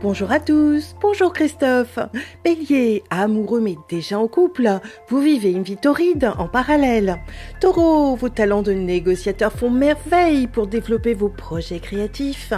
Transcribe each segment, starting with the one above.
Bonjour à tous, bonjour Christophe. Bélier, amoureux mais déjà en couple, vous vivez une vie torride en parallèle. Taureau, vos talents de négociateur font merveille pour développer vos projets créatifs.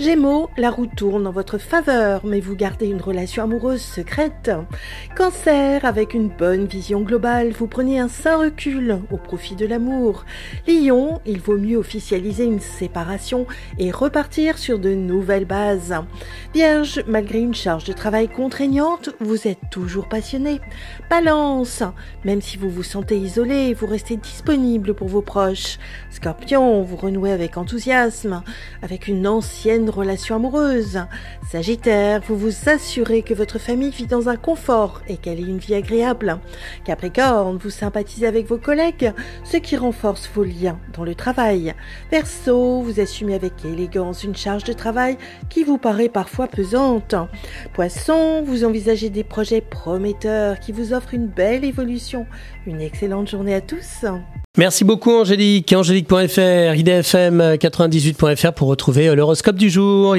Gémeaux, la roue tourne en votre faveur, mais vous gardez une relation amoureuse secrète. Cancer, avec une bonne vision globale, vous prenez un sain recul au profit de l'amour. Lion, il vaut mieux officialiser une séparation et repartir sur de nouvelles bases. Malgré une charge de travail contraignante, vous êtes toujours passionné. Balance, même si vous vous sentez isolé, vous restez disponible pour vos proches. Scorpion, vous renouez avec enthousiasme, avec une ancienne relation amoureuse. Sagittaire, vous vous assurez que votre famille vit dans un confort et qu'elle ait une vie agréable. Capricorne, vous sympathisez avec vos collègues, ce qui renforce vos liens dans le travail. Verseau, vous assumez avec élégance une charge de travail qui vous paraît parfois pesante. Poisson, vous envisagez des projets prometteurs qui vous offrent une belle évolution. Une excellente journée à tous. Merci beaucoup Angélique. Angélique.fr, idfm98.fr pour retrouver l'horoscope du jour.